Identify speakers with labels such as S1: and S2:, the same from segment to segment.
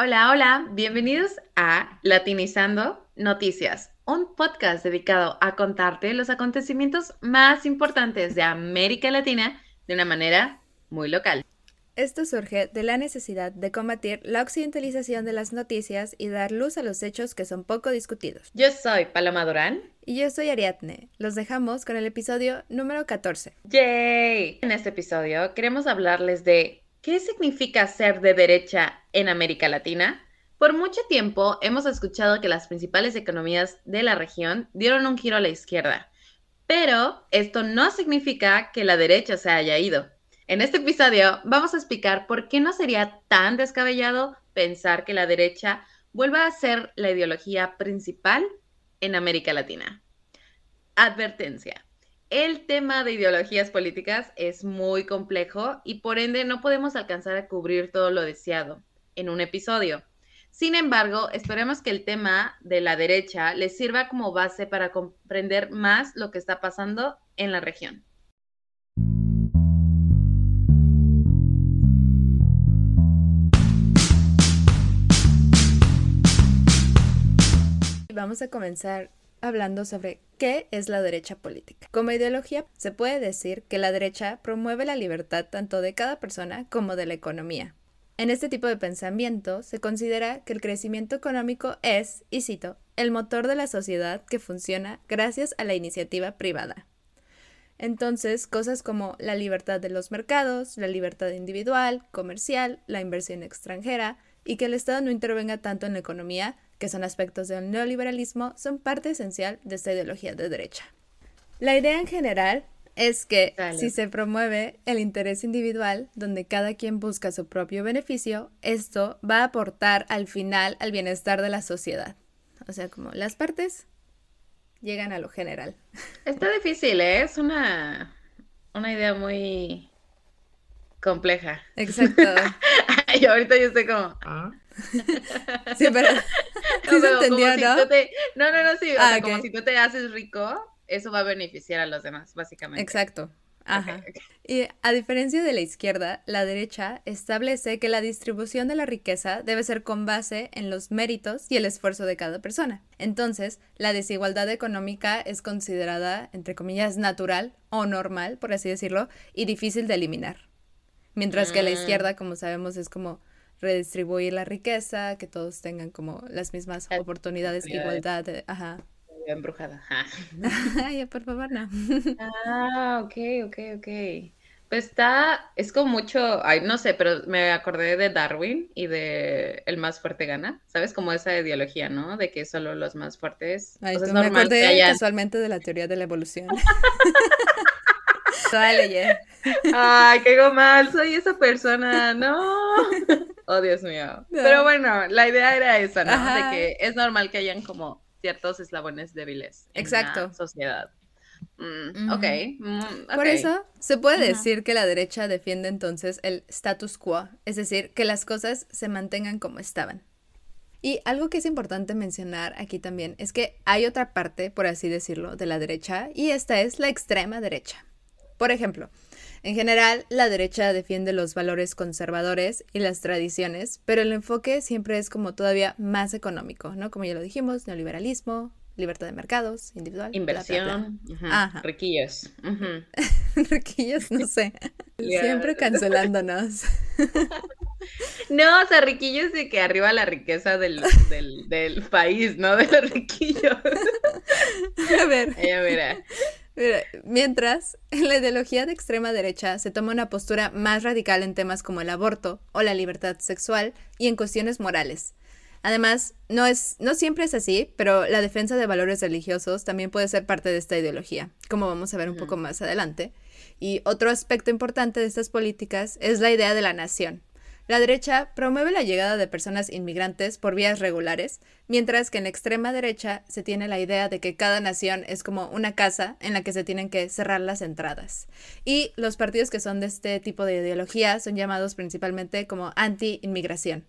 S1: Hola, hola, bienvenidos a Latinizando Noticias, un podcast dedicado a contarte los acontecimientos más importantes de América Latina de una manera muy local.
S2: Esto surge de la necesidad de combatir la occidentalización de las noticias y dar luz a los hechos que son poco discutidos.
S1: Yo soy Paloma Durán.
S2: Y yo soy Ariadne. Los dejamos con el episodio número 14.
S1: ¡Yay! En este episodio queremos hablarles de qué significa ser de derecha en América Latina. Por mucho tiempo hemos escuchado que las principales economías de la región dieron un giro a la izquierda, pero esto no significa que la derecha se haya ido. En este episodio vamos a explicar por qué no sería tan descabellado pensar que la derecha vuelva a ser la ideología principal en América Latina. Advertencia. El tema de ideologías políticas es muy complejo y por ende no podemos alcanzar a cubrir todo lo deseado en un episodio. Sin embargo, esperemos que el tema de la derecha les sirva como base para comprender más lo que está pasando en la región.
S2: vamos a comenzar hablando sobre qué es la derecha política. Como ideología, se puede decir que la derecha promueve la libertad tanto de cada persona como de la economía. En este tipo de pensamiento se considera que el crecimiento económico es, y cito, el motor de la sociedad que funciona gracias a la iniciativa privada. Entonces, cosas como la libertad de los mercados, la libertad individual, comercial, la inversión extranjera y que el Estado no intervenga tanto en la economía que son aspectos del neoliberalismo, son parte esencial de esta ideología de derecha. La idea en general es que si se promueve el interés individual, donde cada quien busca su propio beneficio, esto va a aportar al final al bienestar de la sociedad. O sea, como las partes llegan a lo general.
S1: Está difícil, ¿eh? Es una, una idea muy compleja.
S2: Exacto.
S1: y ahorita yo estoy como... ¿Ah?
S2: Sí, pero ¿sí se entendió, ¿no?
S1: no, no, no, sí, o ah, como si tú te haces rico, eso va a beneficiar a los demás, básicamente.
S2: Exacto. Ajá. Y a diferencia de la izquierda, la derecha establece que la distribución de la riqueza debe ser con base en los méritos y el esfuerzo de cada persona. Entonces, la desigualdad económica es considerada, entre comillas, natural o normal, por así decirlo, y difícil de eliminar. Mientras que la mm. izquierda, como sabemos, es como redistribuir la riqueza, que todos tengan como las mismas oportunidades, igualdad, ajá.
S1: Embrujada.
S2: Ay, por favor, no.
S1: ah, ok, ok, ok. Pues está, es como mucho, ay, no sé, pero me acordé de Darwin y de el más fuerte gana, ¿sabes? Como esa ideología, ¿no? De que solo los más fuertes.
S2: Ay, me acordé casualmente de la teoría de la evolución. Dale,
S1: Ay, qué mal, soy esa persona, no. Oh, Dios mío. Pero bueno, la idea era esa, ¿no? De que es normal que hayan como ciertos eslabones débiles en la sociedad. Mm, okay. Mm, ok.
S2: Por eso se puede decir que la derecha defiende entonces el status quo, es decir, que las cosas se mantengan como estaban. Y algo que es importante mencionar aquí también es que hay otra parte, por así decirlo, de la derecha, y esta es la extrema derecha. Por ejemplo, en general, la derecha defiende los valores conservadores y las tradiciones, pero el enfoque siempre es como todavía más económico, ¿no? Como ya lo dijimos, neoliberalismo, libertad de mercados, individual.
S1: Inversión, riquillos.
S2: riquillos, no sé. Siempre cancelándonos.
S1: no, o sea, riquillos de que arriba la riqueza del, del, país, ¿no? De los riquillos.
S2: A ver.
S1: Ella, mira.
S2: Mientras, en la ideología de extrema derecha se toma una postura más radical en temas como el aborto o la libertad sexual y en cuestiones morales. Además, no, es, no siempre es así, pero la defensa de valores religiosos también puede ser parte de esta ideología, como vamos a ver un poco más adelante. Y otro aspecto importante de estas políticas es la idea de la nación, la derecha promueve la llegada de personas inmigrantes por vías regulares, mientras que en la extrema derecha se tiene la idea de que cada nación es como una casa en la que se tienen que cerrar las entradas. Y los partidos que son de este tipo de ideología son llamados principalmente como anti-inmigración.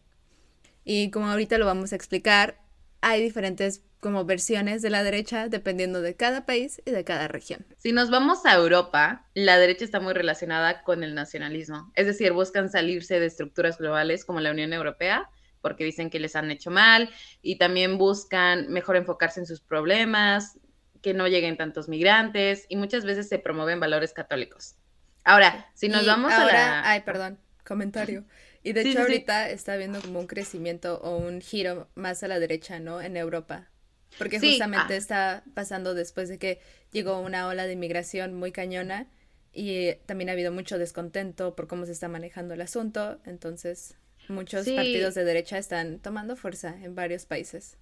S2: Y como ahorita lo vamos a explicar, hay diferentes como versiones de la derecha dependiendo de cada país y de cada región.
S1: Si nos vamos a Europa, la derecha está muy relacionada con el nacionalismo, es decir, buscan salirse de estructuras globales como la Unión Europea porque dicen que les han hecho mal y también buscan mejor enfocarse en sus problemas, que no lleguen tantos migrantes y muchas veces se promueven valores católicos. Ahora, si nos vamos a la...
S2: Ay, perdón, comentario. Y de hecho ahorita está viendo como un crecimiento o un giro más a la derecha, ¿no? En Europa. Porque justamente ah. está pasando después de que llegó una ola de inmigración muy cañona y también ha habido mucho descontento por cómo se está manejando el asunto. Entonces, muchos partidos de derecha están tomando fuerza en varios países.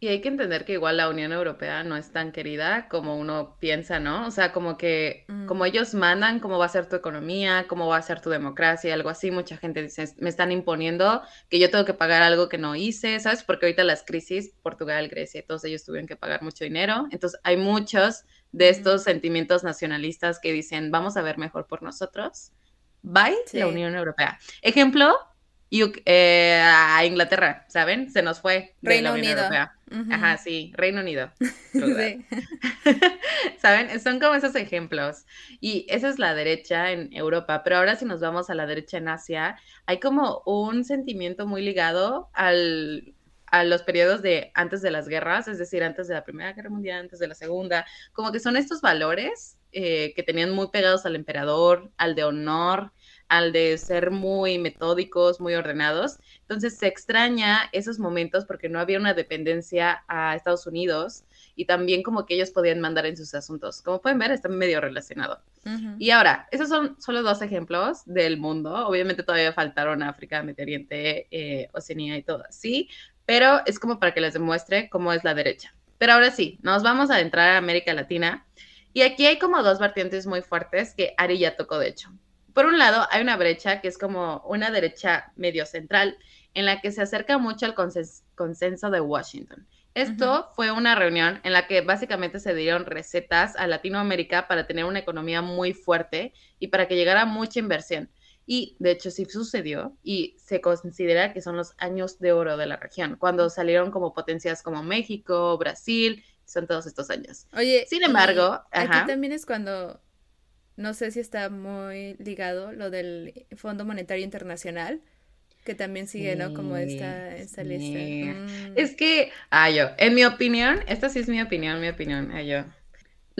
S1: Y hay que entender que igual la Unión Europea no es tan querida como uno piensa, ¿no? O sea, como que, mm. como ellos mandan cómo va a ser tu economía, cómo va a ser tu democracia, algo así, mucha gente dice, me están imponiendo que yo tengo que pagar algo que no hice, ¿sabes? Porque ahorita las crisis, Portugal, Grecia, todos ellos tuvieron que pagar mucho dinero. Entonces, hay muchos de estos sentimientos nacionalistas que dicen, vamos a ver mejor por nosotros. Bye, la Unión Europea. Ejemplo, eh, a Inglaterra, ¿saben? Se nos fue.
S2: Reino Unido.
S1: Ajá, sí, Reino Unido. ¿Saben? Son como esos ejemplos. Y esa es la derecha en Europa. Pero ahora si nos vamos a la derecha en Asia, hay como un sentimiento muy ligado al, a los periodos de antes de las guerras, es decir, antes de la Primera Guerra Mundial, antes de la Segunda, como que son estos valores eh, que tenían muy pegados al emperador, al de honor, al de ser muy metódicos, muy ordenados. Entonces se extraña esos momentos porque no había una dependencia a Estados Unidos y también como que ellos podían mandar en sus asuntos. Como pueden ver, está medio relacionado. Y ahora, esos son solo dos ejemplos del mundo. Obviamente todavía faltaron África, Medio Oriente, eh, Oceanía y todo así, pero es como para que les demuestre cómo es la derecha. Pero ahora sí, nos vamos a entrar a América Latina. Y aquí hay como dos vertientes muy fuertes que Ari ya tocó, de hecho. Por un lado, hay una brecha que es como una derecha medio central, en la que se acerca mucho al consenso de Washington. Esto fue una reunión en la que básicamente se dieron recetas a Latinoamérica para tener una economía muy fuerte y para que llegara mucha inversión. Y de hecho sí sucedió y se considera que son los años de oro de la región, cuando salieron como potencias como México, Brasil, son todos estos años.
S2: Oye, sin embargo, aquí también es cuando no sé si está muy ligado lo del Fondo Monetario Internacional, que también sigue, ¿no? Como esta, esta lista.
S1: Mm. Es que, ah, yo, en mi opinión, esta sí es mi opinión, mi opinión, ah, yo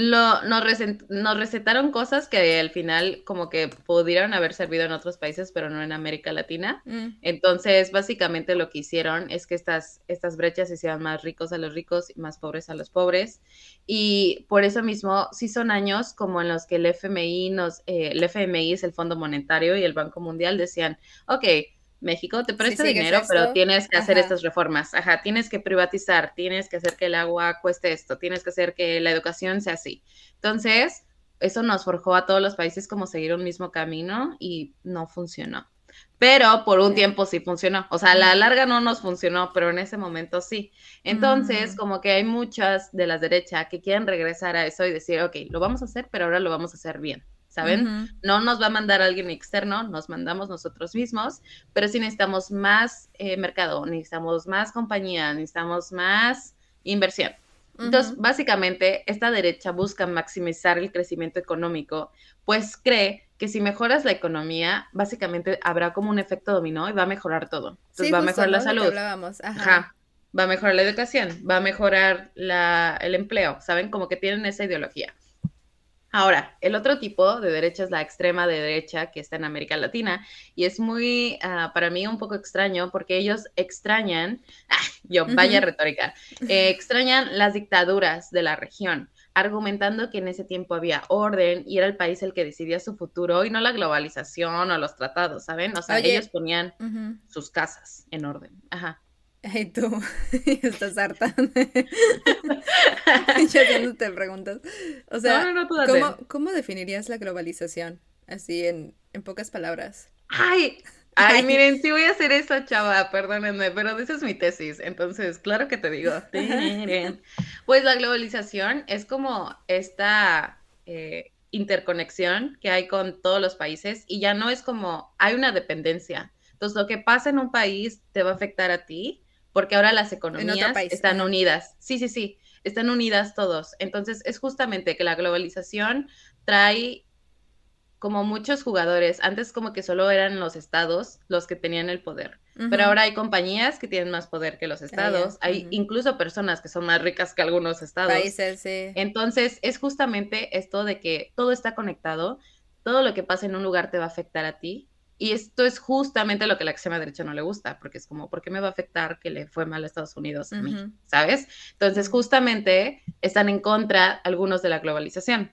S1: lo, nos, recetaron cosas que al final como que pudieron haber servido en otros países, pero no en América Latina. Mm. Entonces, básicamente lo que hicieron es que estas, estas brechas hicieran más ricos a los ricos y más pobres a los pobres. Y por eso mismo, sí son años como en los que el FMI, nos, eh, el FMI es el Fondo Monetario y el Banco Mundial decían, ok, México te presta dinero, pero tienes que hacer estas reformas. Ajá, tienes que privatizar, tienes que hacer que el agua cueste esto, tienes que hacer que la educación sea así. Entonces, eso nos forjó a todos los países como seguir un mismo camino y no funcionó. Pero por un tiempo sí funcionó. O sea, a la larga no nos funcionó, pero en ese momento sí. Entonces, mm. como que hay muchas de las derechas que quieren regresar a eso y decir, ok, lo vamos a hacer, pero ahora lo vamos a hacer bien. ¿Saben? No nos va a mandar alguien externo, nos mandamos nosotros mismos, pero sí necesitamos más eh, mercado, necesitamos más compañía, necesitamos más inversión. Entonces, básicamente, esta derecha busca maximizar el crecimiento económico, pues cree que si mejoras la economía, básicamente habrá como un efecto dominó y va a mejorar todo. Entonces, va a mejorar la salud. Ajá. Va a mejorar la educación, va a mejorar la, el empleo, ¿saben? Como que tienen esa ideología. Ahora, el otro tipo de derecha es la extrema de derecha que está en América Latina y es muy, ah, para mí, un poco extraño porque ellos extrañan, ah, yo, vaya retórica, eh, extrañan las dictaduras de la región, argumentando que en ese tiempo había orden y era el país el que decidía su futuro y no la globalización o los tratados, ¿saben? O sea, ellos ponían sus casas en orden. Ajá.
S2: Ay, tú, estás harta. Te preguntas. O sea, ¿cómo, definirías la globalización? Así, en, en pocas palabras.
S1: Ay, Ay, miren, sí voy a hacer eso, chava, perdónenme, pero esa es mi tesis, entonces, claro que te digo. Pues la globalización es como esta eh, interconexión que hay con todos los países y ya no es como, hay una dependencia. Entonces, lo que pasa en un país te va a afectar a ti porque ahora las economías están unidas. Sí, sí, sí, están unidas todos. Entonces es justamente que la globalización trae como muchos jugadores, antes como que solo eran los estados los que tenían el poder, pero ahora hay compañías que tienen más poder que los estados, hay incluso personas que son más ricas que algunos estados.
S2: Países, sí.
S1: Entonces es justamente esto de que todo está conectado, todo lo que pasa en un lugar te va a afectar a ti. Y esto es justamente lo que a la extrema derecha no le gusta, porque es como, ¿por qué me va a afectar que le fue mal a Estados Unidos a mí? ¿Sabes? Entonces, justamente están en contra algunos de la globalización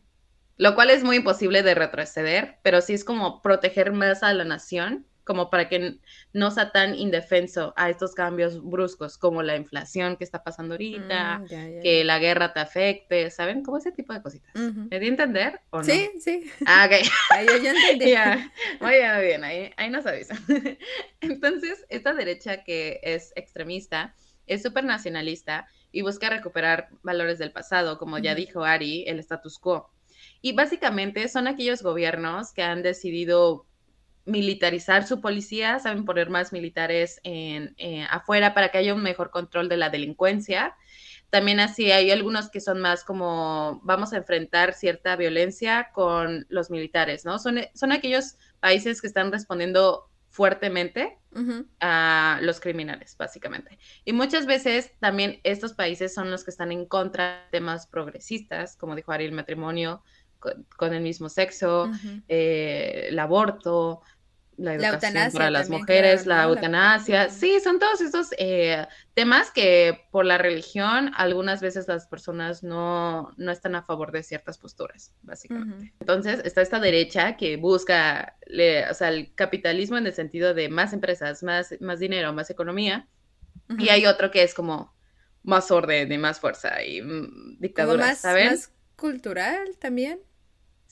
S1: lo cual es muy imposible de retroceder, pero sí es como proteger más a la nación, como para que no sea tan indefenso a estos cambios bruscos, como la inflación que está pasando ahorita, mm, que la guerra te afecte, ¿saben? Como ese tipo de cositas. ¿Me di a entender o no?
S2: Sí, sí.
S1: Ah, ok.
S2: Ahí yo, entendí.
S1: Muy bien, muy bien, ahí, ahí nos avisa. Entonces, esta derecha que es extremista, es súper nacionalista y busca recuperar valores del pasado, como ya dijo Ari, el status quo. Y básicamente son aquellos gobiernos que han decidido militarizar su policía, saben poner más militares en, eh, afuera para que haya un mejor control de la delincuencia. También así hay algunos que son más como vamos a enfrentar cierta violencia con los militares, ¿no? Son, son aquellos países que están respondiendo fuertemente a los criminales, básicamente. Y muchas veces también estos países son los que están en contra de temas progresistas, como dijo Ari, el matrimonio con, el mismo sexo, eh, el aborto, la educación para las mujeres, la eutanasia. Sí, son todos estos eh, temas que por la religión algunas veces las personas no, no están a favor de ciertas posturas, básicamente. Entonces está esta derecha que busca o sea, el capitalismo en el sentido de más empresas, más, más dinero, más economía. Y hay otro que es como más orden y más fuerza y mm, dictadura, más, Más
S2: cultural también.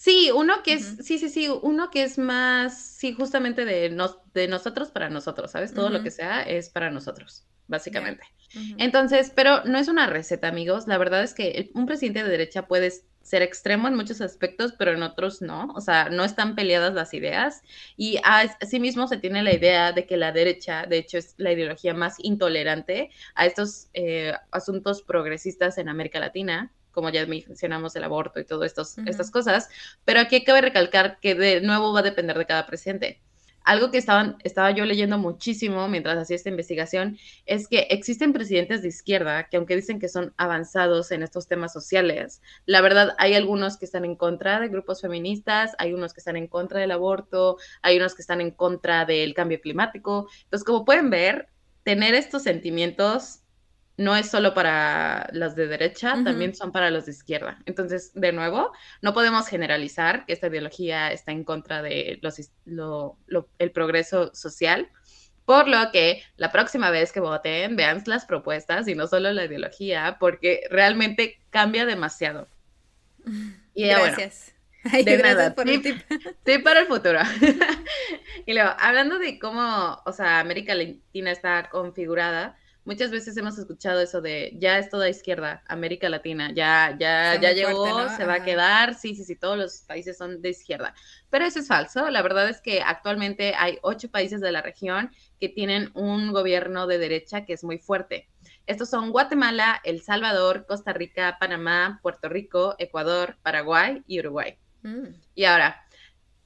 S1: Sí, uno que es, sí, sí, sí, uno que es más, sí, justamente de, nos, de nosotros para nosotros, ¿sabes? Todo lo que sea es para nosotros, básicamente. Entonces, pero no es una receta, amigos. La verdad es que un presidente de derecha puede ser extremo en muchos aspectos, pero en otros no. O sea, no están peleadas las ideas. Y asimismo se tiene la idea de que la derecha, de hecho, es la ideología más intolerante a estos eh, asuntos progresistas en América Latina como ya mencionamos, el aborto y todas estas cosas, pero aquí cabe recalcar que de nuevo va a depender de cada presidente. Algo que estaban, estaba yo leyendo muchísimo mientras hacía esta investigación es que existen presidentes de izquierda que aunque dicen que son avanzados en estos temas sociales, la verdad hay algunos que están en contra de grupos feministas, hay unos que están en contra del aborto, hay unos que están en contra del cambio climático. Entonces, como pueden ver, tener estos sentimientos no es solo para los de derecha, también son para los de izquierda. Entonces, de nuevo, no podemos generalizar que esta ideología está en contra de los, el progreso social, por lo que la próxima vez que voten, vean las propuestas y no solo la ideología, porque realmente cambia demasiado.
S2: Y gracias.
S1: de nada. Por tip, tip para el futuro. y luego, hablando de cómo, o sea, América Latina está configurada, muchas veces hemos escuchado eso de ya es toda izquierda, América Latina, ya, ya, ya llegó, se va a quedar, sí, sí, sí, todos los países son de izquierda. Pero eso es falso. La verdad es que actualmente hay ocho países de la región que tienen un gobierno de derecha que es muy fuerte. Estos son Guatemala, El Salvador, Costa Rica, Panamá, Puerto Rico, Ecuador, Paraguay y Uruguay. Mm. Y ahora,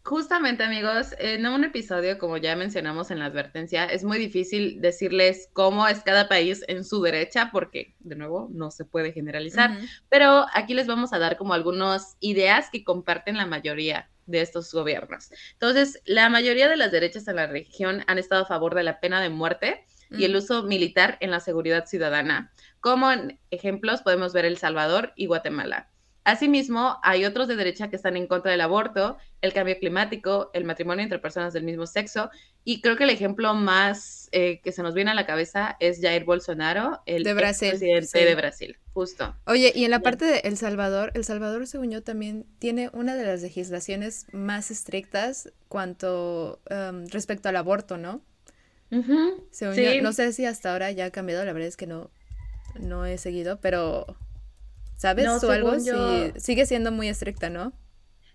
S1: Justamente, amigos, en un episodio, como ya mencionamos en la advertencia, es muy difícil decirles cómo es cada país en su derecha, porque, de nuevo, no se puede generalizar. Pero aquí les vamos a dar como algunas ideas que comparten la mayoría de estos gobiernos. Entonces, la mayoría de las derechas en la región han estado a favor de la pena de muerte y el uso militar en la seguridad ciudadana. Como ejemplos podemos ver El Salvador y Guatemala. Asimismo, hay otros de derecha que están en contra del aborto, el cambio climático, el matrimonio entre personas del mismo sexo, y creo que el ejemplo más eh, que se nos viene a la cabeza es Jair Bolsonaro, el presidente de Brasil, justo.
S2: Oye, y en la parte de El Salvador, El Salvador, según yo, también tiene una de las legislaciones más estrictas cuanto um, respecto al aborto, ¿no? no sé si hasta ahora ya ha cambiado, la verdad es que no, no he seguido, pero ¿Sabes o algo? sigue siendo muy estricta, ¿no?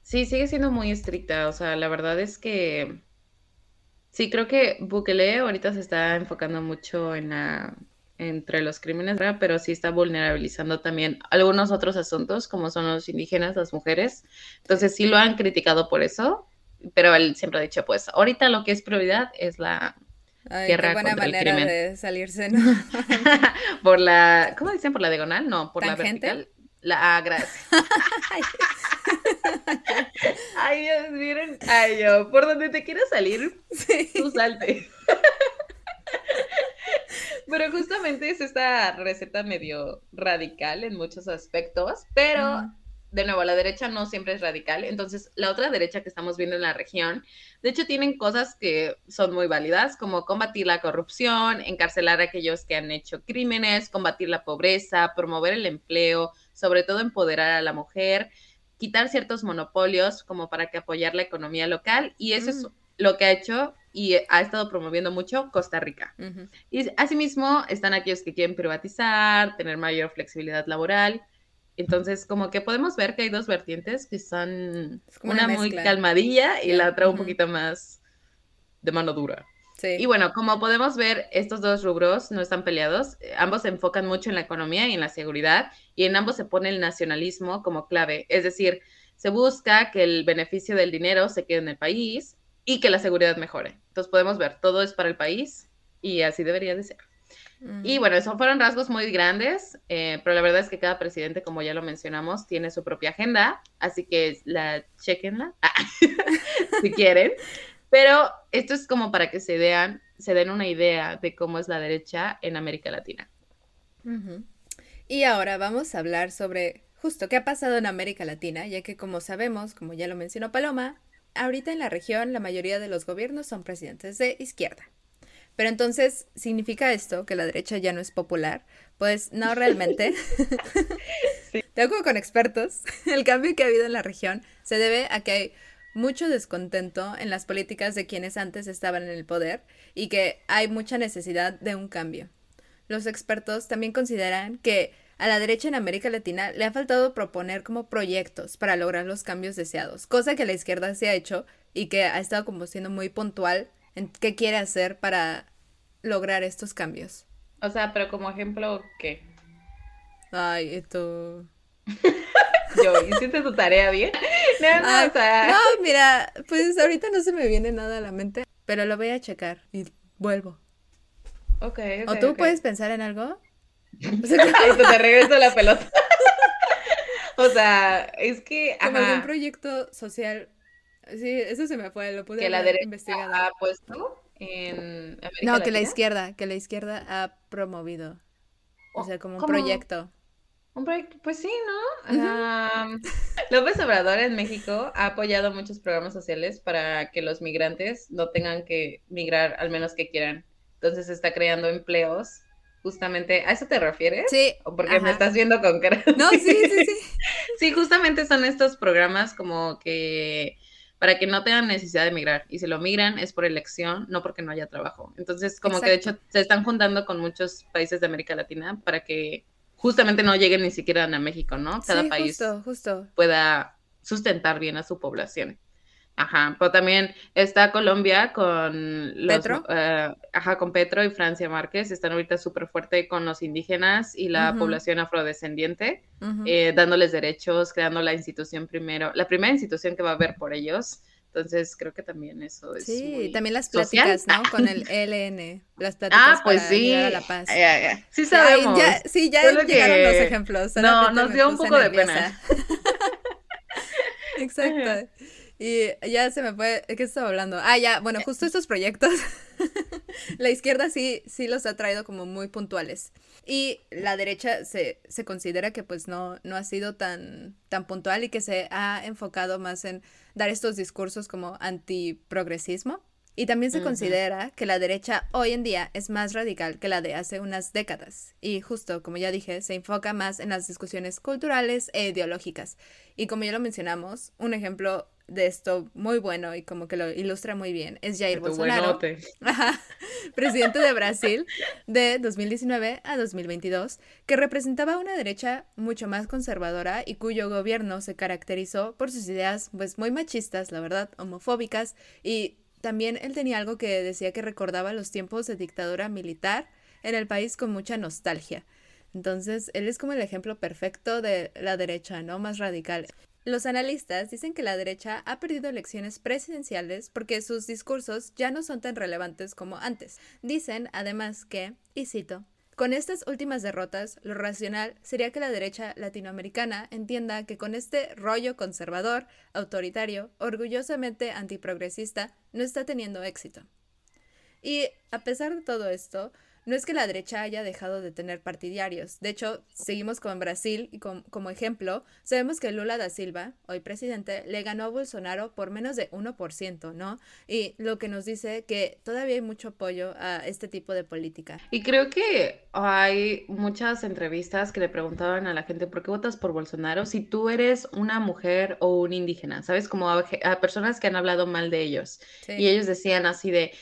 S1: Sí, sigue siendo muy estricta. O sea, la verdad es que sí, creo que Bukele ahorita se está enfocando mucho en la entre los crímenes, pero sí está vulnerabilizando también algunos otros asuntos, como son los indígenas, las mujeres. Entonces sí lo han criticado por eso, pero él siempre ha dicho, pues ahorita lo que es prioridad es la
S2: Ay, qué buena manera de salirse, ¿no?
S1: por la, ¿cómo dicen? ¿Por la diagonal? No, por la vertical. La, ah, gracias. Ay, Dios, miren. Ay, yo, por donde te quieras salir, tú salte. Pero justamente es esta receta medio radical en muchos aspectos, pero de nuevo, la derecha no siempre es radical. Entonces, la otra derecha que estamos viendo en la región, de hecho, tienen cosas que son muy válidas, como combatir la corrupción, encarcelar a aquellos que han hecho crímenes, combatir la pobreza, promover el empleo, sobre todo empoderar a la mujer, quitar ciertos monopolios como para que apoyar la economía local. Y eso es mm. lo que ha hecho y ha estado promoviendo mucho Costa Rica. Y asimismo están aquellos que quieren privatizar, tener mayor flexibilidad laboral entonces, como que podemos ver que hay dos vertientes que son una, muy calmadilla y la otra un poquito más de mano dura. Sí. Y bueno, como podemos ver, estos dos rubros no están peleados. Ambos se enfocan mucho en la economía y en la seguridad y en ambos se pone el nacionalismo como clave. Es decir, se busca que el beneficio del dinero se quede en el país y que la seguridad mejore. Entonces podemos ver, todo es para el país y así debería de ser. Y bueno, esos fueron rasgos muy grandes, eh, pero la verdad es que cada presidente, como ya lo mencionamos, tiene su propia agenda, así que la chequenla si quieren. Pero esto es como para que se vean, se den una idea de cómo es la derecha en América Latina.
S2: Y ahora vamos a hablar sobre justo qué ha pasado en América Latina, ya que como sabemos, como ya lo mencionó Paloma, ahorita en la región la mayoría de los gobiernos son presidentes de izquierda. Pero entonces, ¿significa esto que la derecha ya no es popular? Pues no realmente. De acuerdo con expertos, el cambio que ha habido en la región se debe a que hay mucho descontento en las políticas de quienes antes estaban en el poder y que hay mucha necesidad de un cambio. Los expertos también consideran que a la derecha en América Latina le ha faltado proponer como proyectos para lograr los cambios deseados, cosa que la izquierda se ha hecho y que ha estado como siendo muy puntual qué quiere hacer para lograr estos cambios.
S1: O sea, pero como ejemplo, ¿qué?
S2: Ay, esto...
S1: Yo, ¿hiciste tu tarea bien? No, no,
S2: ah, o sea... no, mira, pues ahorita no se me viene nada a la mente, pero lo voy a checar y vuelvo.
S1: Ok, ok.
S2: ¿O tú puedes pensar en algo?
S1: O sea, te regreso la pelota. o sea, es que...
S2: Como algún proyecto social Sí, eso se me fue, lo pude
S1: que la derecha ha puesto en América
S2: No, que la izquierda, que la izquierda ha promovido. O sea, como un proyecto.
S1: Un proyecto, pues sí, ¿no? López Obrador en México ha apoyado muchos programas sociales para que los migrantes no tengan que migrar, al menos que quieran. Entonces está creando empleos justamente, ¿a eso te refieres?
S2: Sí.
S1: ¿O porque me estás viendo con cara?
S2: No, sí, sí, sí.
S1: sí, justamente son estos programas como que para que no tengan necesidad de emigrar. Y si lo migran es por elección, no porque no haya trabajo. Entonces, como que de hecho se están juntando con muchos países de América Latina para que justamente no lleguen ni siquiera a México, ¿no? Cada país pueda sustentar bien a su población. Ajá, pero también está Colombia con los,
S2: Petro.
S1: Eh, ajá, con Petro y Francia Márquez, están ahorita súper fuerte con los indígenas y la población afrodescendiente, eh, dándoles derechos, creando la institución primero, la primera institución que va a haber por ellos. Entonces creo que también eso es.
S2: Sí, también las pláticas, ¿no? Con el ELN, las pláticas ah, pues para sí. a la paz.
S1: Sí sabemos.
S2: Ya, sí, ya llegaron los ejemplos.
S1: No, nos dio un poco de pena.
S2: Exacto. Y ya se me fue, ¿qué estaba hablando? Ah, ya, bueno, justo estos proyectos, la izquierda sí, sí los ha traído como muy puntuales. Y la derecha se, se considera que pues no, no ha sido tan, tan puntual y que se ha enfocado más en dar estos discursos como antiprogresismo. Y también se considera que la derecha hoy en día es más radical que la de hace unas décadas. Y justo, como ya dije, se enfoca más en las discusiones culturales e ideológicas. Y como ya lo mencionamos, un ejemplo de esto muy bueno y como que lo ilustra muy bien es Jair Bolsonaro, presidente de Brasil de 2019 a 2022, que representaba una derecha mucho más conservadora y cuyo gobierno se caracterizó por sus ideas pues muy machistas, la verdad, homofóbicas y también él tenía algo que decía que recordaba los tiempos de dictadura militar en el país con mucha nostalgia. Entonces, él es como el ejemplo perfecto de la derecha, ¿no? Más radical. Los analistas dicen que la derecha ha perdido elecciones presidenciales porque sus discursos ya no son tan relevantes como antes. Dicen, además, que, y cito, con estas últimas derrotas, lo racional sería que la derecha latinoamericana entienda que con este rollo conservador, autoritario, orgullosamente antiprogresista, no está teniendo éxito. Y a pesar de todo esto, no es que la derecha haya dejado de tener partidarios. De hecho, seguimos con Brasil y como ejemplo, sabemos que Lula da Silva, hoy presidente, le ganó a Bolsonaro por menos de 1%, ¿no? Y lo que nos dice que todavía hay mucho apoyo a este tipo de política.
S1: Y creo que hay muchas entrevistas que le preguntaban a la gente, ¿por qué votas por Bolsonaro si tú eres una mujer o un indígena? ¿Sabes? Como a, personas que han hablado mal de ellos. Y ellos decían así de,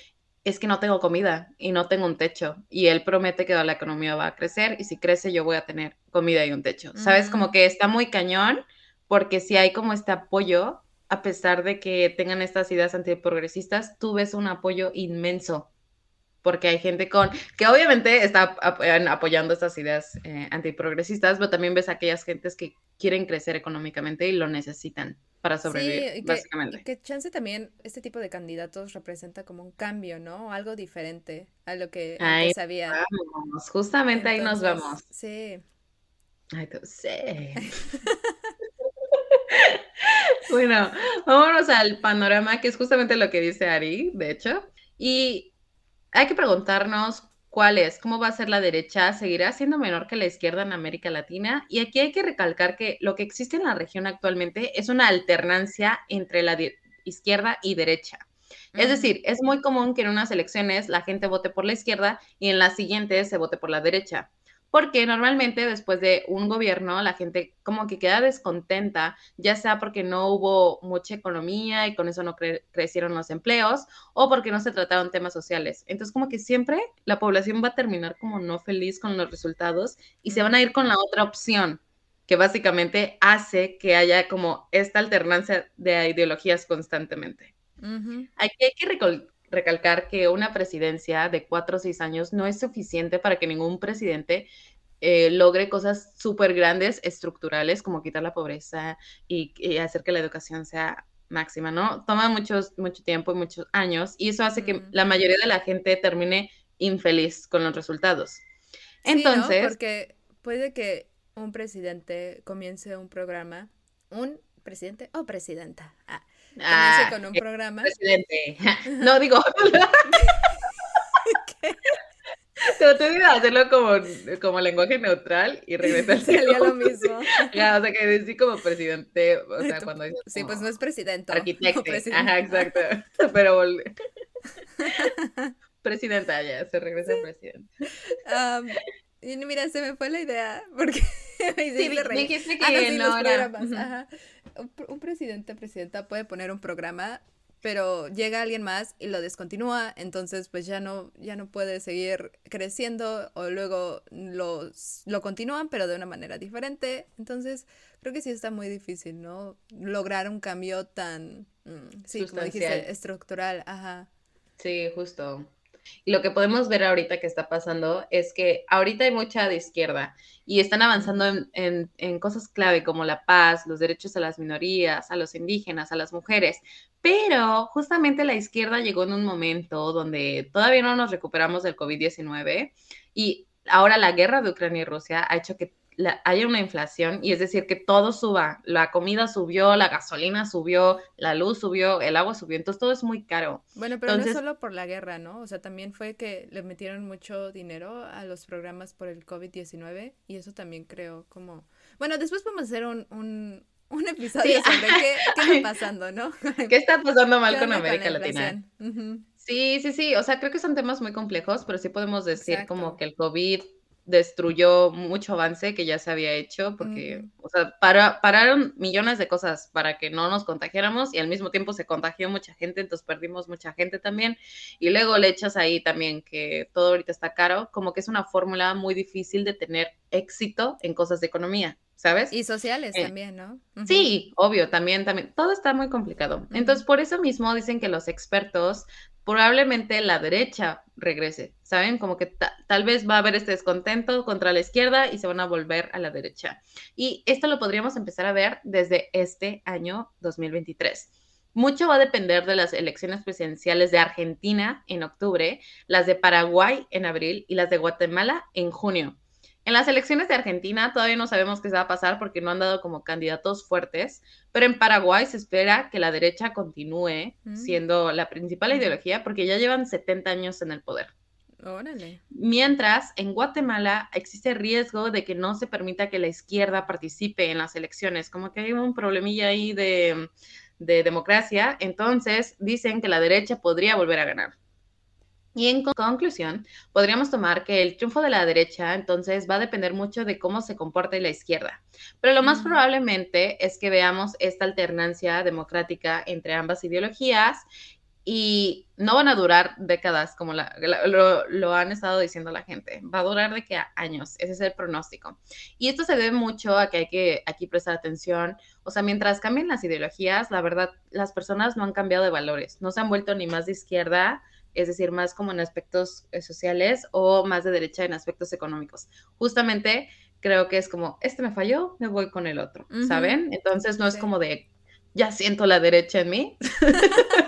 S1: es que no tengo comida y no tengo un techo. Y él promete que la economía va a crecer y si crece yo voy a tener comida y un techo. ¿Sabes? Como que está muy cañón porque si hay como este apoyo, a pesar de que tengan estas ideas antiprogresistas, tú ves un apoyo inmenso. Porque hay gente con, que obviamente está apoyando estas ideas eh, antiprogresistas, pero también ves aquellas gentes que quieren crecer económicamente y lo necesitan para sobrevivir, sí, básicamente.
S2: que chance también este tipo de candidatos representa como un cambio, ¿no? Algo diferente a lo que antes había.
S1: Vamos, justamente ahí nos vamos.
S2: Sí.
S1: Ay, sé. bueno, vámonos al panorama, que es justamente lo que dice Ari, de hecho. Y hay que preguntarnos ¿Cuál es? ¿Cómo va a ser la derecha? ¿Seguirá siendo menor que la izquierda en América Latina? Y aquí hay que recalcar que lo que existe en la región actualmente es una alternancia entre la izquierda y derecha. Es decir, es muy común que en unas elecciones la gente vote por la izquierda y en las siguientes se vote por la derecha porque normalmente después de un gobierno la gente como que queda descontenta, ya sea porque no hubo mucha economía y con eso no crecieron los empleos o porque no se trataron temas sociales. Entonces como que siempre la población va a terminar como no feliz con los resultados y se van a ir con la otra opción que básicamente hace que haya como esta alternancia de ideologías constantemente. Aquí hay que recalcar que una presidencia de cuatro o seis años no es suficiente para que ningún presidente eh, logre cosas súper grandes, estructurales, como quitar la pobreza y, hacer que la educación sea máxima, ¿no? Toma muchos, mucho tiempo y muchos años y eso hace que la mayoría de la gente termine infeliz con los resultados. Entonces...
S2: Porque puede que un presidente comience un programa, un presidente o presidenta, ah, Ah, con un programa.
S1: Presidente. No, digo. ¿Qué? Te voy a hacerlo como, como lenguaje neutral y regresar.
S2: Salía lo mismo.
S1: Ya, o sea, que decir como presidente, o sea, cuando
S2: Sí, pues no es presidente.
S1: Arquitecto. Ajá, exacto. Pero presidenta ya, se regresa presidente.
S2: y mira, se me fue la idea, porque
S1: me sí, dijiste que ah, no,
S2: los programas. Ajá un presidente, presidenta puede poner un programa, pero llega alguien más y lo descontinúa, entonces pues ya no, ya no puede seguir creciendo o luego lo, lo continúan, pero de una manera diferente. Entonces creo que sí está muy difícil, ¿no? Lograr un cambio tan, mm, sí, como dijiste, estructural, ajá.
S1: Sí, justo. Y lo que podemos ver ahorita que está pasando es que ahorita hay mucha de izquierda y están avanzando en, cosas clave como la paz, los derechos a las minorías, a los indígenas, a las mujeres. Pero justamente la izquierda llegó en un momento donde todavía no nos recuperamos del COVID-19 y ahora la guerra de Ucrania y Rusia ha hecho que hay una inflación y es decir que todo suba, la comida subió, la gasolina subió, la luz subió, el agua subió, entonces todo es muy caro.
S2: Bueno, pero no es solo por la guerra, ¿no? O sea, también fue que le metieron mucho dinero a los programas por el COVID-19 y eso también creo como... Bueno, después podemos hacer un, un, un episodio sobre qué, qué, está pasando, ¿no?
S1: ¿Qué está pasando mal con América Latina? Sí, sí, sí, o sea, creo que son temas muy complejos, pero sí podemos decir como que el COVID destruyó mucho avance que ya se había hecho, porque, o sea, pararon millones de cosas para que no nos contagiáramos y al mismo tiempo se contagió mucha gente, entonces perdimos mucha gente también. Y luego le echas ahí también que todo ahorita está caro, como que es una fórmula muy difícil de tener éxito en cosas de economía. ¿Sabes?
S2: Y sociales eh, también, ¿no?
S1: Sí, obvio, también, también. Todo está muy complicado. Entonces, por eso mismo dicen que los expertos probablemente la derecha regrese, ¿saben? Como que tal vez va a haber este descontento contra la izquierda y se van a volver a la derecha. Y esto lo podríamos empezar a ver desde este año 2023. Mucho va a depender de las elecciones presidenciales de Argentina en octubre, las de Paraguay en abril y las de Guatemala en junio. En las elecciones de Argentina todavía no sabemos qué se va a pasar porque no han dado como candidatos fuertes, pero en Paraguay se espera que la derecha continúe mm. siendo la principal ideología porque ya llevan 70 años en el poder.
S2: Órale.
S1: Mientras en Guatemala existe riesgo de que no se permita que la izquierda participe en las elecciones, como que hay un problemilla ahí de, de democracia, entonces dicen que la derecha podría volver a ganar. Y en conclusión, podríamos tomar que el triunfo de la derecha entonces va a depender mucho de cómo se comporte la izquierda. Pero lo más probablemente es que veamos esta alternancia democrática entre ambas ideologías y no van a durar décadas como lo, han estado diciendo la gente. Va a durar de que años. Ese es el pronóstico. Y esto se debe mucho a que hay que aquí prestar atención. O sea, mientras cambien las ideologías, la verdad, las personas no han cambiado de valores. No se han vuelto ni más de izquierda es decir, más como en aspectos eh, sociales o más de derecha en aspectos económicos. Justamente creo que es como, este me falló, me voy con el otro, ¿saben? Entonces no es como de, ya siento la derecha en mí.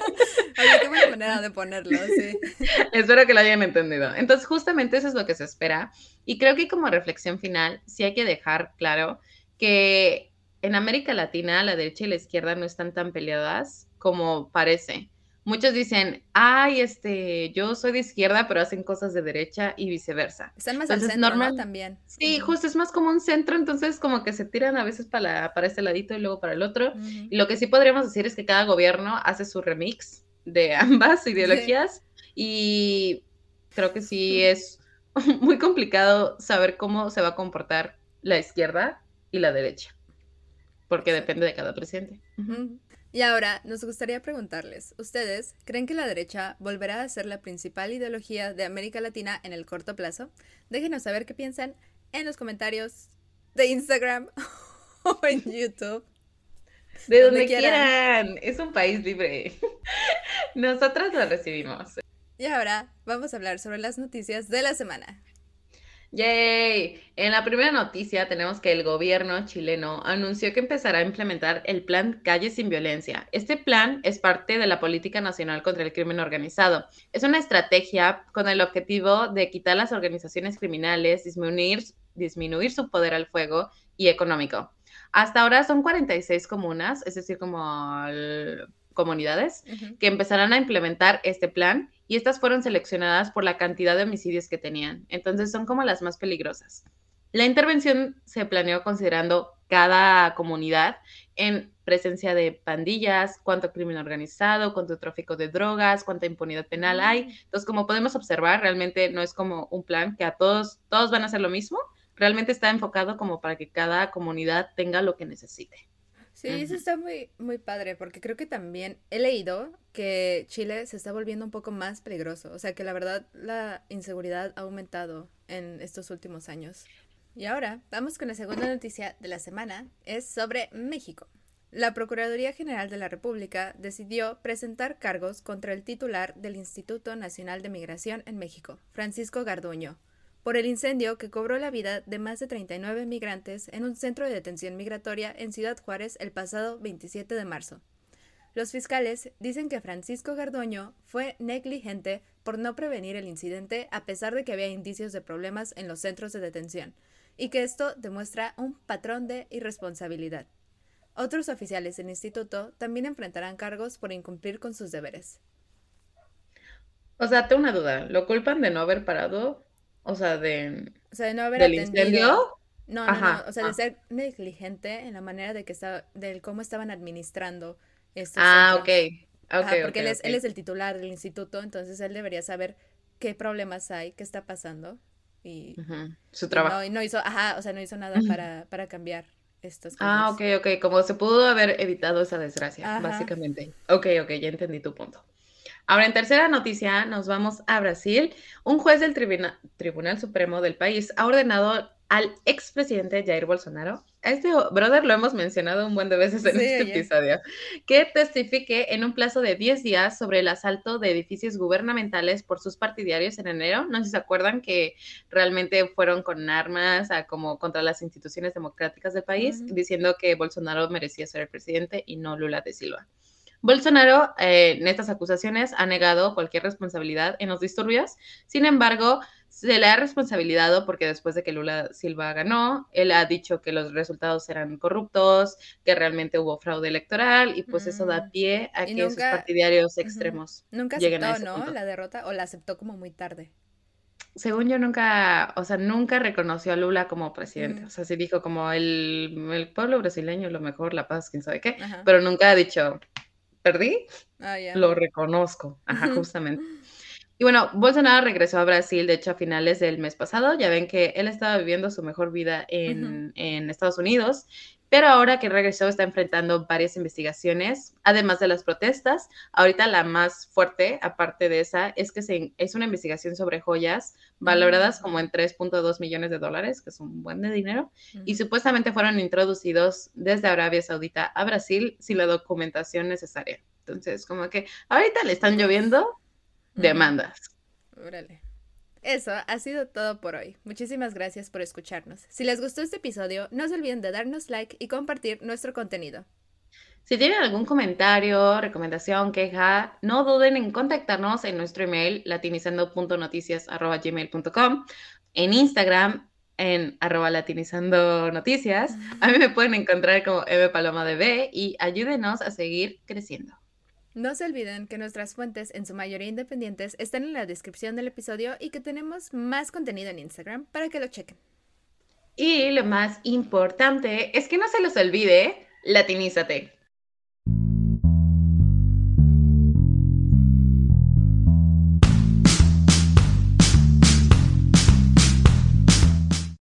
S2: Oye, qué buena manera de ponerlo, sí.
S1: Espero que lo hayan entendido. Entonces, justamente eso es lo que se espera. Y creo que como reflexión final, sí hay que dejar claro que en América Latina la derecha y la izquierda no están tan peleadas como parece muchos dicen, ay, este, yo soy de izquierda, pero hacen cosas de derecha y viceversa.
S2: Están más al centro, normal, también.
S1: Sí, justo es más como un centro, entonces como que se tiran a veces para, para este ladito y luego para el otro. Y lo que sí podríamos decir es que cada gobierno hace su remix de ambas ideologías y creo que sí es muy complicado saber cómo se va a comportar la izquierda y la derecha, porque depende de cada presidente.
S2: Y ahora nos gustaría preguntarles, ¿ustedes creen que la derecha volverá a ser la principal ideología de América Latina en el corto plazo? Déjenos saber qué piensan en los comentarios de Instagram o en YouTube.
S1: De donde, quieran. Es un país libre. Nosotras lo recibimos.
S2: Y ahora vamos a hablar sobre las noticias de la semana.
S1: Yay. En la primera noticia tenemos que el gobierno chileno anunció que empezará a implementar el plan Calle sin Violencia. Este plan es parte de la Política Nacional contra el Crimen Organizado. Es una estrategia con el objetivo de quitar las organizaciones criminales, disminuir, disminuir su poder al fuego y económico. Hasta ahora son 46 comunas, es decir, como comunidades, que empezarán a implementar este plan y estas fueron seleccionadas por la cantidad de homicidios que tenían. Entonces son como las más peligrosas. La intervención se planeó considerando cada comunidad en presencia de pandillas, cuánto crimen organizado, cuánto tráfico de drogas, cuánta impunidad penal hay. Entonces, como podemos observar, realmente no es como un plan que a todos, todos van a hacer lo mismo. Realmente está enfocado como para que cada comunidad tenga lo que necesite.
S2: Sí, eso está muy, muy padre, porque creo que también he leído que Chile se está volviendo un poco más peligroso. O sea que la verdad la inseguridad ha aumentado en estos últimos años. Y ahora vamos con la segunda noticia de la semana. Es sobre México. La Procuraduría General de la República decidió presentar cargos contra el titular del Instituto Nacional de Migración en México, Francisco Garduño, por el incendio que cobró la vida de más de 39 migrantes en un centro de detención migratoria en Ciudad Juárez el pasado 27 de marzo. Los fiscales dicen que Francisco Gardoño fue negligente por no prevenir el incidente a pesar de que había indicios de problemas en los centros de detención, y que esto demuestra un patrón de irresponsabilidad. Otros oficiales del instituto también enfrentarán cargos por incumplir con sus deberes.
S1: O sea, tengo una duda. ¿Lo culpan de no haber parado o sea, de...
S2: O sea, de no haber atendido. No, no, no, o sea, de ser negligente en la manera de que está, del cómo estaban administrando
S1: estos Ah, ok.
S2: okay porque él, es, él es el titular del instituto, entonces él debería saber qué problemas hay, qué está pasando y
S1: su trabajo.
S2: Y no, hizo, ajá, o sea, no hizo nada para, para cambiar estas
S1: ah, cosas. Ah, ok, ok, como se pudo haber evitado esa desgracia, básicamente. Ok, ok, ya entendí tu punto. Ahora, en tercera noticia, nos vamos a Brasil. Un juez del Tribunal Supremo del país ha ordenado al expresidente Jair Bolsonaro. A este brother lo hemos mencionado un buen de veces en este episodio, que testifique en un plazo de 10 días sobre el asalto de edificios gubernamentales por sus partidarios en enero. No sé si se acuerdan que realmente fueron con armas a, como contra las instituciones democráticas del país, diciendo que Bolsonaro merecía ser el presidente y no Lula de Silva. Bolsonaro eh, en estas acusaciones ha negado cualquier responsabilidad en los disturbios. Sin embargo, se le ha responsabilizado porque después de que Lula Silva ganó, él ha dicho que los resultados eran corruptos, que realmente hubo fraude electoral y pues eso da mm. pie a que sus partidarios extremos
S2: nunca aceptó, ¿no? La derrota o la aceptó como muy tarde.
S1: Según yo nunca, o sea, nunca reconoció a Lula como presidente. Mm. O sea, sí dijo como el, pueblo brasileño, lo mejor, la paz, quién sabe qué, pero nunca ha dicho, perdí, ah, lo reconozco. Ajá, justamente. Y bueno, Bolsonaro regresó a Brasil, de hecho, a finales del mes pasado. Ya ven que él estaba viviendo su mejor vida en, Estados Unidos, pero ahora que regresó está enfrentando varias investigaciones, además de las protestas. Ahorita la más fuerte, aparte de esa, es que se, es una investigación sobre joyas valoradas como en 3.2 millones de dólares, que es un buen de dinero, y supuestamente fueron introducidos desde Arabia Saudita a Brasil sin la documentación necesaria. Entonces, como que ahorita le están lloviendo demandas.
S2: Órale. Eso ha sido todo por hoy. Muchísimas gracias por escucharnos. Si les gustó este episodio, no se olviden de darnos like y compartir nuestro contenido.
S1: Si tienen algún comentario, recomendación, queja, no duden en contactarnos en nuestro email latinizando.noticias.gmail.com, en Instagram en arroba latinizando noticias. A mí me pueden encontrar como Eve Paloma de B y ayúdenos a seguir creciendo.
S2: No se olviden que nuestras fuentes, en su mayoría independientes, están en la descripción del episodio y que tenemos más contenido en Instagram para que lo chequen.
S1: Y lo más importante es que no se los olvide, latinízate.